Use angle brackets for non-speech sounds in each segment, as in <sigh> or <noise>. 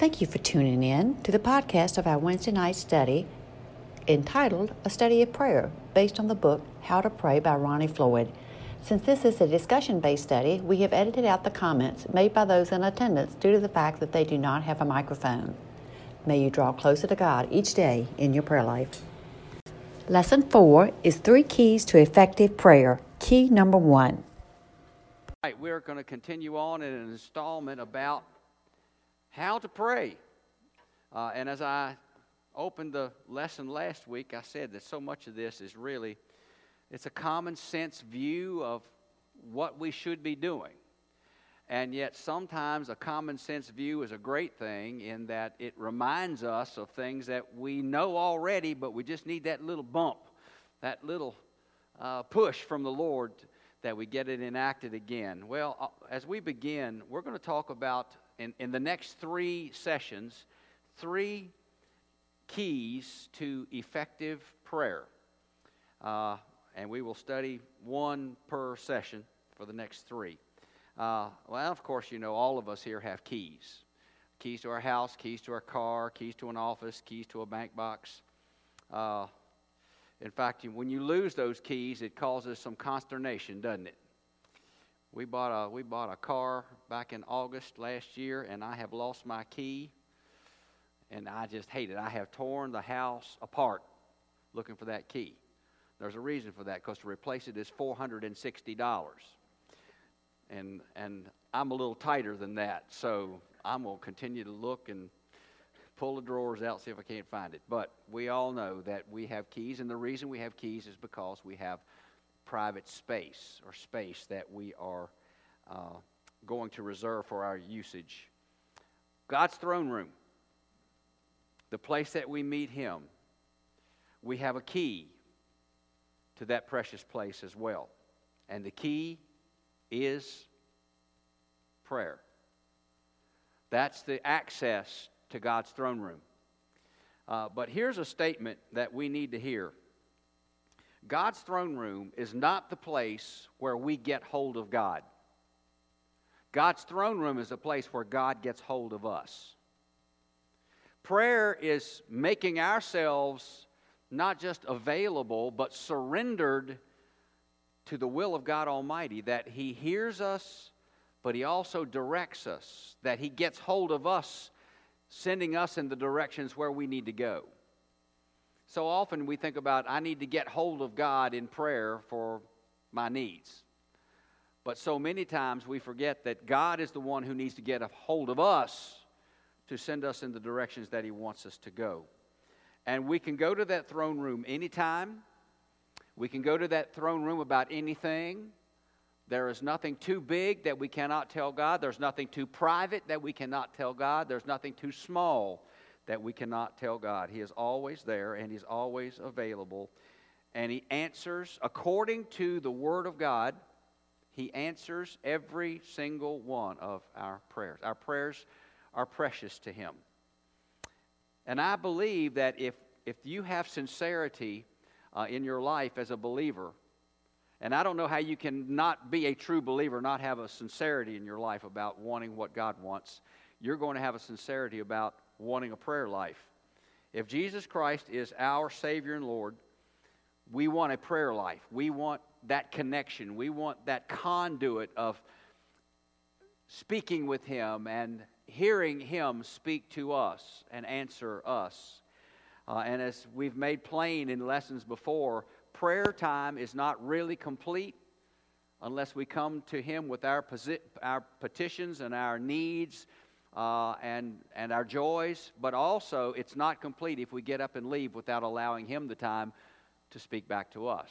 Thank you for tuning in to the podcast of our Wednesday night study entitled A Study of Prayer, based on the book How to Pray by Ronnie Floyd. Since this is a discussion based study, we have edited out the comments made by those in attendance due to the fact that they do not have a microphone. May you draw closer to God each day in your prayer life. Lesson four is three keys to effective prayer. Key number one. All right, we're going to continue on in an installment about how to pray. Uh, and as I opened the lesson last week, I said that so much of this is really it's a common sense view of what we should be doing. And yet, sometimes a common sense view is a great thing in that it reminds us of things that we know already, but we just need that little bump, that little uh, push from the Lord that we get it enacted again. Well, uh, as we begin, we're going to talk about, in, in the next three sessions, three keys to effective prayer. Uh, and we will study one per session for the next three. Uh, well, of course, you know, all of us here have keys keys to our house, keys to our car, keys to an office, keys to a bank box. Uh, in fact, when you lose those keys, it causes some consternation, doesn't it? We bought a we bought a car back in August last year, and I have lost my key, and I just hate it. I have torn the house apart looking for that key. There's a reason for that because to replace it is four hundred and sixty dollars and and I'm a little tighter than that, so I'm gonna continue to look and pull the drawers out, see if I can't find it. But we all know that we have keys, and the reason we have keys is because we have private space or space that we are uh, going to reserve for our usage. God's throne room, the place that we meet Him, we have a key to that precious place as well. And the key is prayer. That's the access to God's throne room. Uh, but here's a statement that we need to hear God's throne room is not the place where we get hold of God. God's throne room is a place where God gets hold of us. Prayer is making ourselves not just available, but surrendered to the will of God Almighty, that He hears us, but He also directs us, that He gets hold of us, sending us in the directions where we need to go. So often we think about, I need to get hold of God in prayer for my needs. But so many times we forget that God is the one who needs to get a hold of us to send us in the directions that He wants us to go. And we can go to that throne room anytime we can go to that throne room about anything. There is nothing too big that we cannot tell God. There's nothing too private that we cannot tell God. There's nothing too small that we cannot tell God. He is always there and He's always available. And He answers according to the Word of God. He answers every single one of our prayers. Our prayers are precious to Him. And I believe that if, if you have sincerity uh, in your life as a believer. And I don't know how you can not be a true believer, not have a sincerity in your life about wanting what God wants. You're going to have a sincerity about wanting a prayer life. If Jesus Christ is our Savior and Lord, we want a prayer life. We want that connection. We want that conduit of speaking with Him and hearing Him speak to us and answer us. Uh, and as we've made plain in lessons before, prayer time is not really complete unless we come to Him with our, posi- our petitions and our needs uh, and, and our joys, but also it's not complete if we get up and leave without allowing Him the time to speak back to us.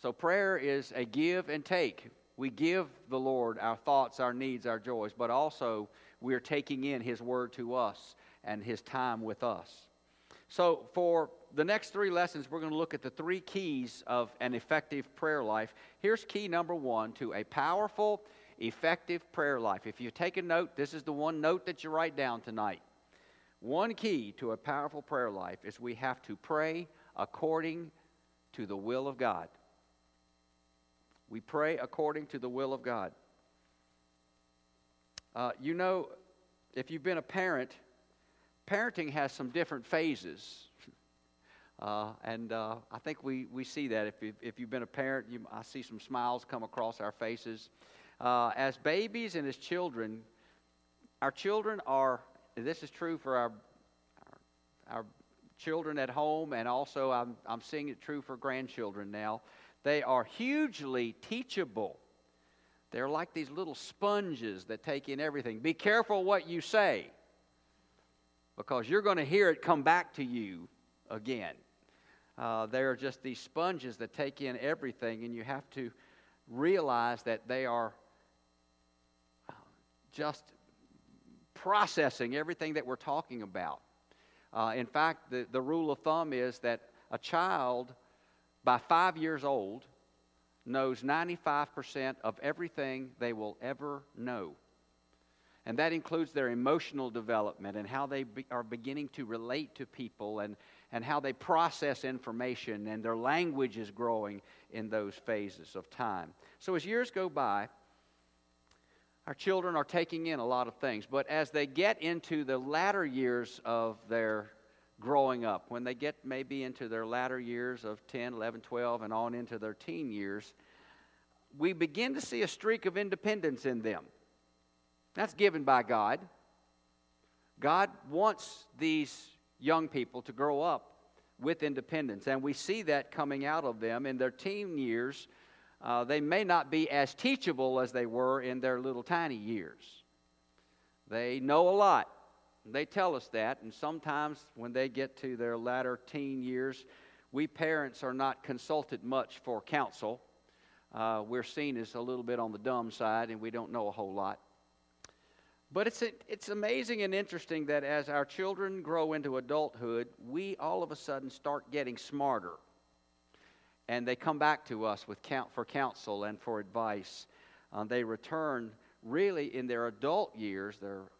So prayer is a give and take. We give the Lord our thoughts, our needs, our joys, but also we are taking in His word to us and His time with us. So, for the next three lessons, we're going to look at the three keys of an effective prayer life. Here's key number one to a powerful, effective prayer life. If you take a note, this is the one note that you write down tonight. One key to a powerful prayer life is we have to pray according to the will of God. We pray according to the will of God. Uh, you know, if you've been a parent, parenting has some different phases. <laughs> Uh, and uh, I think we, we see that. If, you've, if you've been a parent, you, I see some smiles come across our faces. Uh, as babies and as children, our children are, this is true for our, our, our children at home, and also I'm, I'm seeing it true for grandchildren now. They are hugely teachable. They're like these little sponges that take in everything. Be careful what you say because you're going to hear it come back to you again. Uh, they're just these sponges that take in everything, and you have to realize that they are just processing everything that we're talking about. Uh, in fact, the, the rule of thumb is that a child by five years old knows 95% of everything they will ever know. And that includes their emotional development and how they be, are beginning to relate to people and, and how they process information, and their language is growing in those phases of time. So as years go by, our children are taking in a lot of things, but as they get into the latter years of their growing up, when they get maybe into their latter years of 10, 11, 12, and on into their teen years, we begin to see a streak of independence in them. That's given by God. God wants these young people to grow up with independence, and we see that coming out of them in their teen years. Uh, they may not be as teachable as they were in their little tiny years. They know a lot, they tell us that, and sometimes when they get to their latter teen years, we parents are not consulted much for counsel. Uh, we're seen as a little bit on the dumb side, and we don't know a whole lot. But it's, it's amazing and interesting that as our children grow into adulthood, we all of a sudden start getting smarter. And they come back to us with count, for counsel and for advice. Uh, they return really in their adult years, they're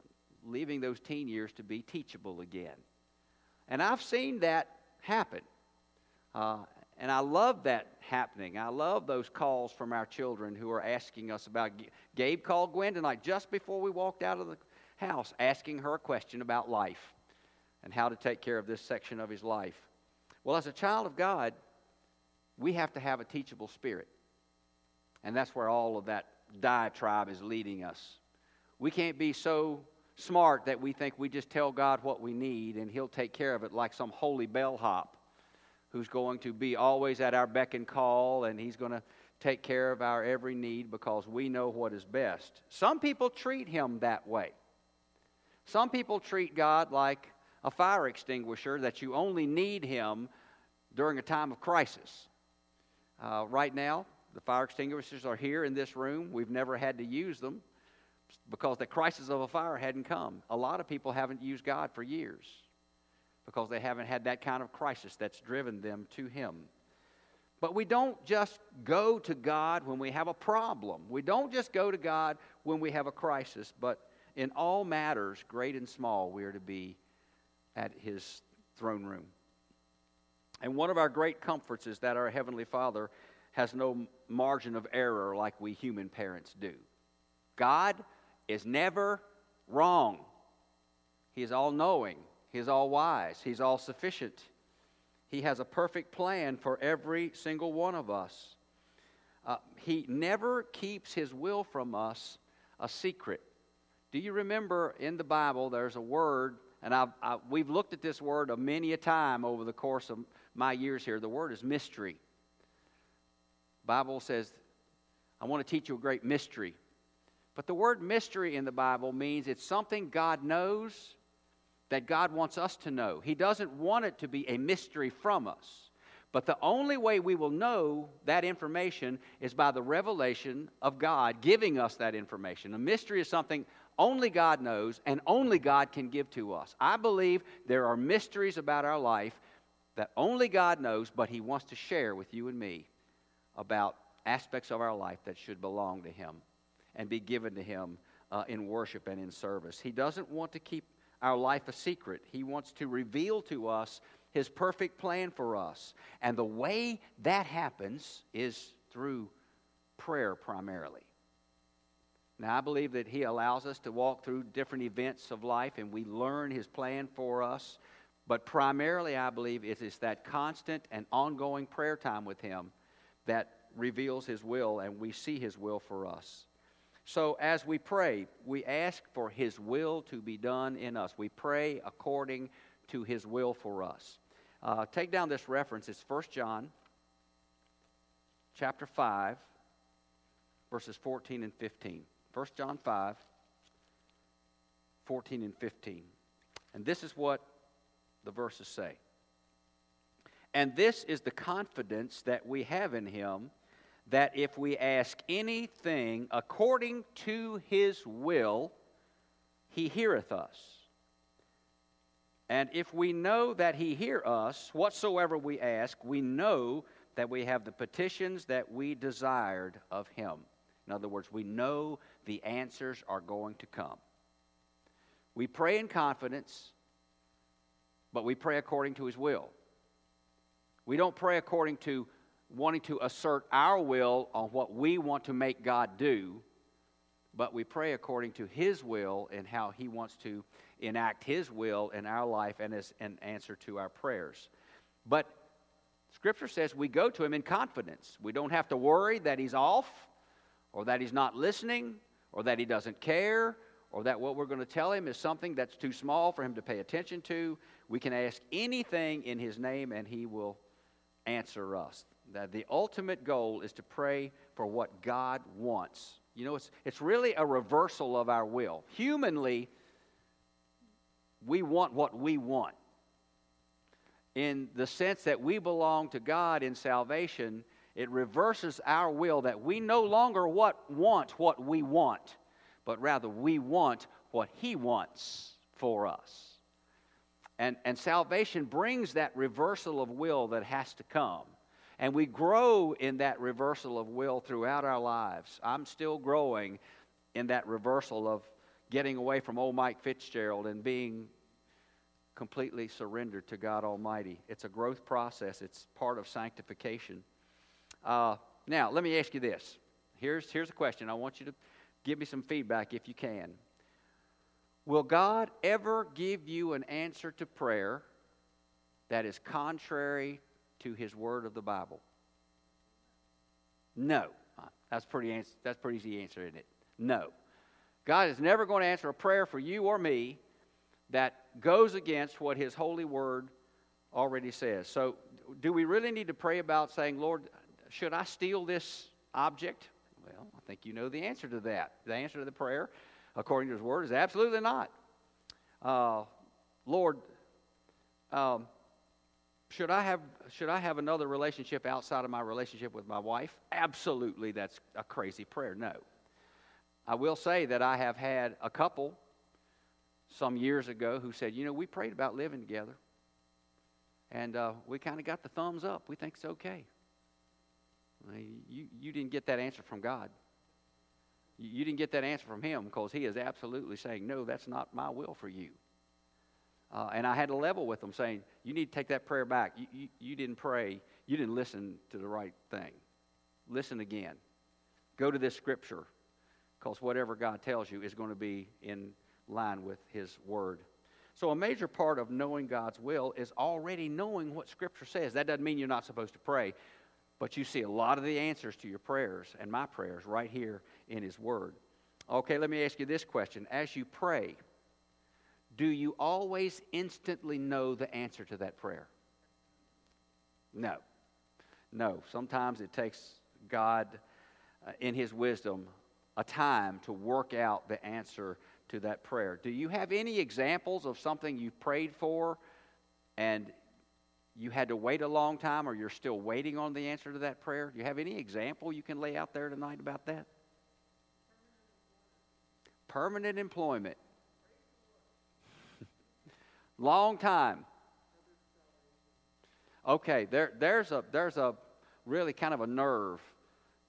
leaving those teen years to be teachable again. And I've seen that happen. Uh, and I love that happening. I love those calls from our children who are asking us about. Gabe called Gwen tonight just before we walked out of the house, asking her a question about life and how to take care of this section of his life. Well, as a child of God, we have to have a teachable spirit. And that's where all of that diatribe is leading us. We can't be so smart that we think we just tell God what we need and He'll take care of it like some holy bellhop who's going to be always at our beck and call and He's going to take care of our every need because we know what is best. Some people treat Him that way. Some people treat God like a fire extinguisher that you only need Him during a time of crisis. Uh, right now, the fire extinguishers are here in this room. We've never had to use them because the crisis of a fire hadn't come. A lot of people haven't used God for years because they haven't had that kind of crisis that's driven them to Him. But we don't just go to God when we have a problem. We don't just go to God when we have a crisis, but in all matters, great and small, we are to be at His throne room. And one of our great comforts is that our Heavenly Father has no margin of error like we human parents do. God is never wrong. He is all knowing, He is all wise, He's all sufficient. He has a perfect plan for every single one of us. Uh, he never keeps His will from us a secret. Do you remember in the Bible there's a word, and I've, I, we've looked at this word a many a time over the course of my years here. The word is mystery. Bible says, I want to teach you a great mystery. But the word mystery in the Bible means it's something God knows that God wants us to know. He doesn't want it to be a mystery from us. But the only way we will know that information is by the revelation of God giving us that information. A mystery is something only God knows and only God can give to us. I believe there are mysteries about our life that only God knows, but He wants to share with you and me about aspects of our life that should belong to Him and be given to Him uh, in worship and in service. He doesn't want to keep our life a secret, He wants to reveal to us His perfect plan for us. And the way that happens is through prayer primarily. Now, I believe that He allows us to walk through different events of life and we learn His plan for us. But primarily, I believe it is that constant and ongoing prayer time with Him that reveals His will and we see His will for us. So, as we pray, we ask for His will to be done in us. We pray according to His will for us. Uh, take down this reference. It's 1 John chapter 5, verses 14 and 15. 1 John 5, 14 and 15. And this is what the verses say. And this is the confidence that we have in him that if we ask anything according to his will, he heareth us. And if we know that he hear us, whatsoever we ask, we know that we have the petitions that we desired of him. In other words, we know the answers are going to come. We pray in confidence, but we pray according to his will. We don't pray according to wanting to assert our will on what we want to make God do, but we pray according to his will and how he wants to enact His will in our life and as an answer to our prayers. But Scripture says we go to Him in confidence. We don't have to worry that He's off or that He's not listening or that He doesn't care or that what we're going to tell Him is something that's too small for Him to pay attention to. We can ask anything in His name and He will answer us. That the ultimate goal is to pray for what God wants. You know, it's, it's really a reversal of our will. Humanly, we want what we want. In the sense that we belong to God in salvation, it reverses our will that we no longer what, want what we want, but rather we want what He wants for us. And, and salvation brings that reversal of will that has to come. And we grow in that reversal of will throughout our lives. I'm still growing in that reversal of getting away from old Mike Fitzgerald and being completely surrendered to God Almighty. It's a growth process, it's part of sanctification. Uh, now, let me ask you this. Here's, here's a question. I want you to give me some feedback if you can. Will God ever give you an answer to prayer that is contrary to His Word of the Bible? No. That's pretty, that's pretty easy answer, isn't it? No. God is never going to answer a prayer for you or me that goes against what His holy word already says. So, do we really need to pray about saying, Lord, should I steal this object? Well, I think you know the answer to that. The answer to the prayer, according to His word, is absolutely not. Uh, Lord, um, should I have should I have another relationship outside of my relationship with my wife? Absolutely, that's a crazy prayer. No. I will say that I have had a couple some years ago who said, You know, we prayed about living together. And uh, we kind of got the thumbs up. We think it's okay. You, you didn't get that answer from God. You, you didn't get that answer from Him because He is absolutely saying, No, that's not my will for you. Uh, and I had to level with them saying, You need to take that prayer back. You, you, you didn't pray, you didn't listen to the right thing. Listen again. Go to this scripture because whatever God tells you is going to be in line with His Word. So, a major part of knowing God's will is already knowing what Scripture says. That doesn't mean you're not supposed to pray, but you see a lot of the answers to your prayers and my prayers right here in His Word. Okay, let me ask you this question. As you pray, do you always instantly know the answer to that prayer? No. No. Sometimes it takes God, uh, in His wisdom, a time to work out the answer to that prayer. Do you have any examples of something you prayed for and you had to wait a long time or you're still waiting on the answer to that prayer? Do you have any example you can lay out there tonight about that? Permanent employment. <laughs> long time. Okay, there, there's, a, there's a really kind of a nerve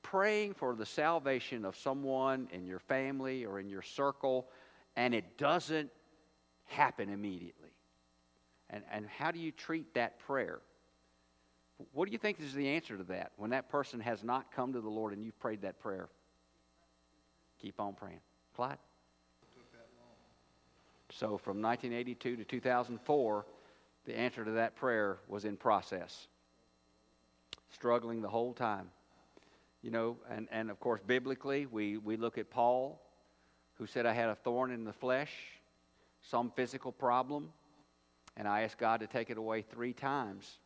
praying for the salvation of someone in your family or in your circle and it doesn't happen immediately. And, and how do you treat that prayer? What do you think is the answer to that when that person has not come to the Lord and you've prayed that prayer? Keep on praying. Clyde? So from 1982 to 2004, the answer to that prayer was in process. Struggling the whole time. You know, and, and of course, biblically, we, we look at Paul, who said, I had a thorn in the flesh, some physical problem, and I asked God to take it away three times.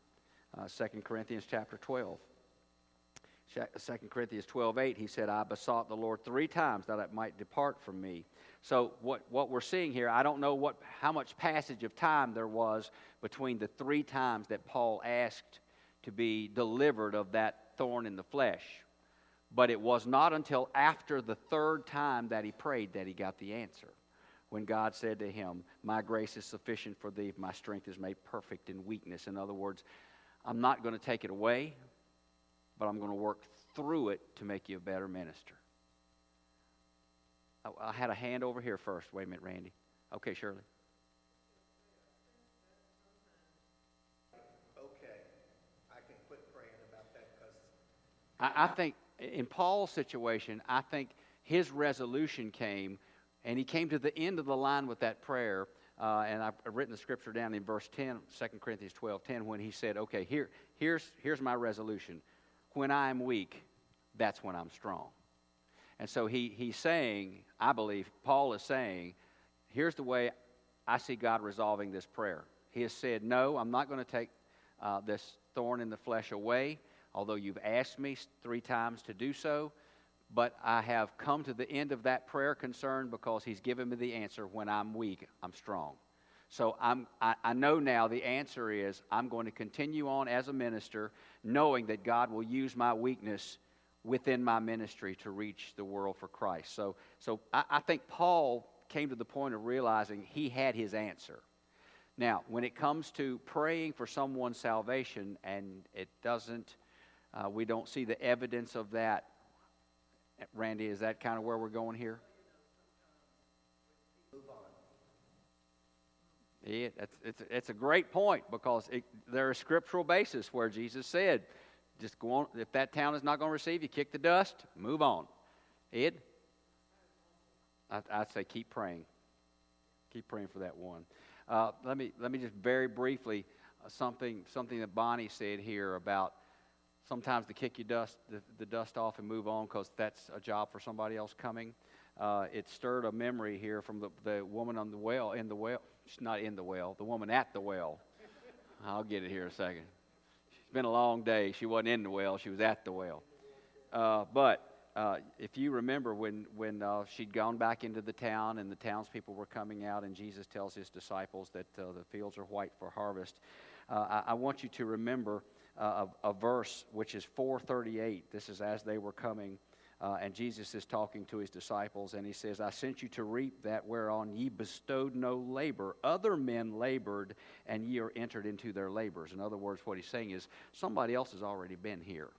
Uh, 2 Corinthians chapter 12. 2 Corinthians 12, 8, he said, I besought the Lord three times that it might depart from me. So what, what we're seeing here, I don't know what, how much passage of time there was between the three times that Paul asked to be delivered of that thorn in the flesh. But it was not until after the third time that he prayed that he got the answer. When God said to him, My grace is sufficient for thee, my strength is made perfect in weakness. In other words, I'm not going to take it away, but I'm going to work through it to make you a better minister. I, I had a hand over here first. Wait a minute, Randy. Okay, Shirley. Okay, I can quit praying about that because I, I think in Paul's situation, I think his resolution came, and he came to the end of the line with that prayer. Uh, and I've written the scripture down in verse 10, 2 Corinthians 12, 10, when he said, Okay, here, here's, here's my resolution. When I am weak, that's when I'm strong. And so he, he's saying, I believe, Paul is saying, here's the way I see God resolving this prayer. He has said, No, I'm not going to take uh, this thorn in the flesh away, although you've asked me three times to do so. But I have come to the end of that prayer concern because He's given me the answer when I'm weak, I'm strong. So I'm, I, I know now the answer is I'm going to continue on as a minister, knowing that God will use my weakness within my ministry to reach the world for Christ. So, so I, I think Paul came to the point of realizing he had his answer. Now, when it comes to praying for someone's salvation and it doesn't, uh, we don't see the evidence of that, Randy, is that kind of where we're going here? Yeah, that's, it's, it's a great point because it, there's a scriptural basis where Jesus said, just go on. If that town is not going to receive you, kick the dust, move on. Ed? I, I'd say keep praying. Keep praying for that one. Uh, let, me, let me just very briefly, uh, something, something that Bonnie said here about sometimes to kick your dust, the, the dust off and move on because that's a job for somebody else coming. Uh, it stirred a memory here from the, the woman on the well, in the well. She's not in the well, the woman at the well. I'll get it here in a second. It's been a long day. She wasn't in the well, she was at the well. Uh, but uh, if you remember when, when uh, she'd gone back into the town and the townspeople were coming out, and Jesus tells his disciples that uh, the fields are white for harvest, uh, I, I, want you to remember uh, a, a, verse which is 438. This is as they were coming. Uh, and Jesus is talking to his disciples, and he says, I sent you to reap that whereon ye bestowed no labor. Other men labored, and ye are entered into their labors. In other words, what he's saying is, somebody else has already been here.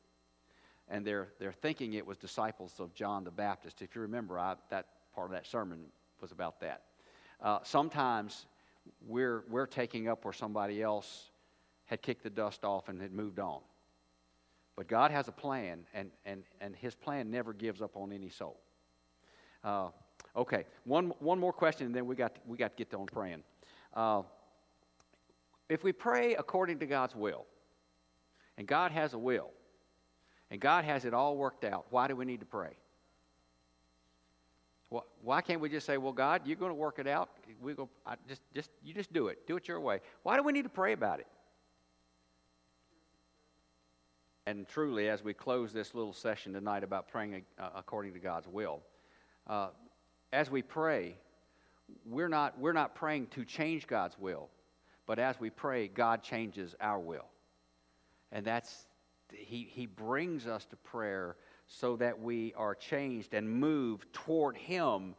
And they're, they're thinking it was disciples of John the Baptist. If you remember, I, that part of that sermon was about that. Uh, sometimes we're, we're taking up where somebody else had kicked the dust off and had moved on. But God has a plan, and, and, and His plan never gives up on any soul. Uh, okay, one, one more question, and then we got, we got to get on praying. Uh, if we pray according to God's will, and God has a will, and God has it all worked out, why do we need to pray? Why can't we just say, "Well, God, you're going to work it out. We go, I just, just, you just do it. Do it your way." Why do we need to pray about it? And truly, as we close this little session tonight about praying uh, according to God's will, uh, as we pray, we're not, we're not praying to change God's will, but as we pray, God changes our will. And that's, he, he brings us to prayer so that we are changed and move toward Him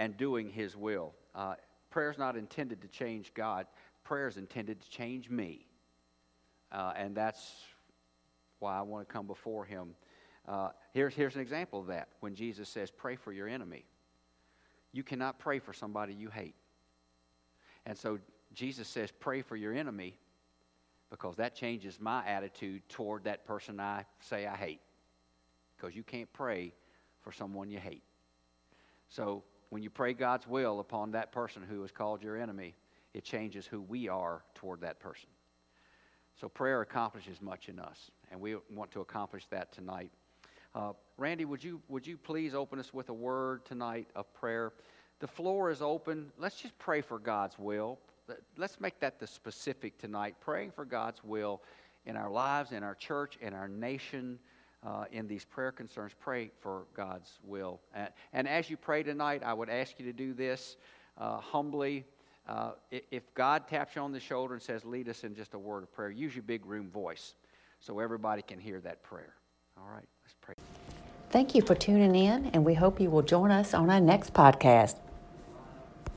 and doing His will. Uh, prayer is not intended to change God, prayer is intended to change me. Uh, and that's why I want to come before him. Uh, here's, here's an example of that when Jesus says, Pray for your enemy. You cannot pray for somebody you hate. And so Jesus says, Pray for your enemy because that changes my attitude toward that person I say I hate. Because you can't pray for someone you hate. So when you pray God's will upon that person who is called your enemy, it changes who we are toward that person. So prayer accomplishes much in us, and we want to accomplish that tonight. Uh, Randy, would you, would you please open us with a word tonight of prayer? The floor is open. Let's just pray for God's will. Let's make that the specific tonight, praying for God's will in our lives, in our church, in our nation, uh, in these prayer concerns. Pray for God's will. And, and, as you pray tonight, I would ask you to do this uh, humbly. Uh, if God taps you on the shoulder and says, lead us in just a word of prayer, use your big room voice so everybody can hear that prayer. All right, let's pray. Thank you for tuning in, and we hope you will join us on our next podcast.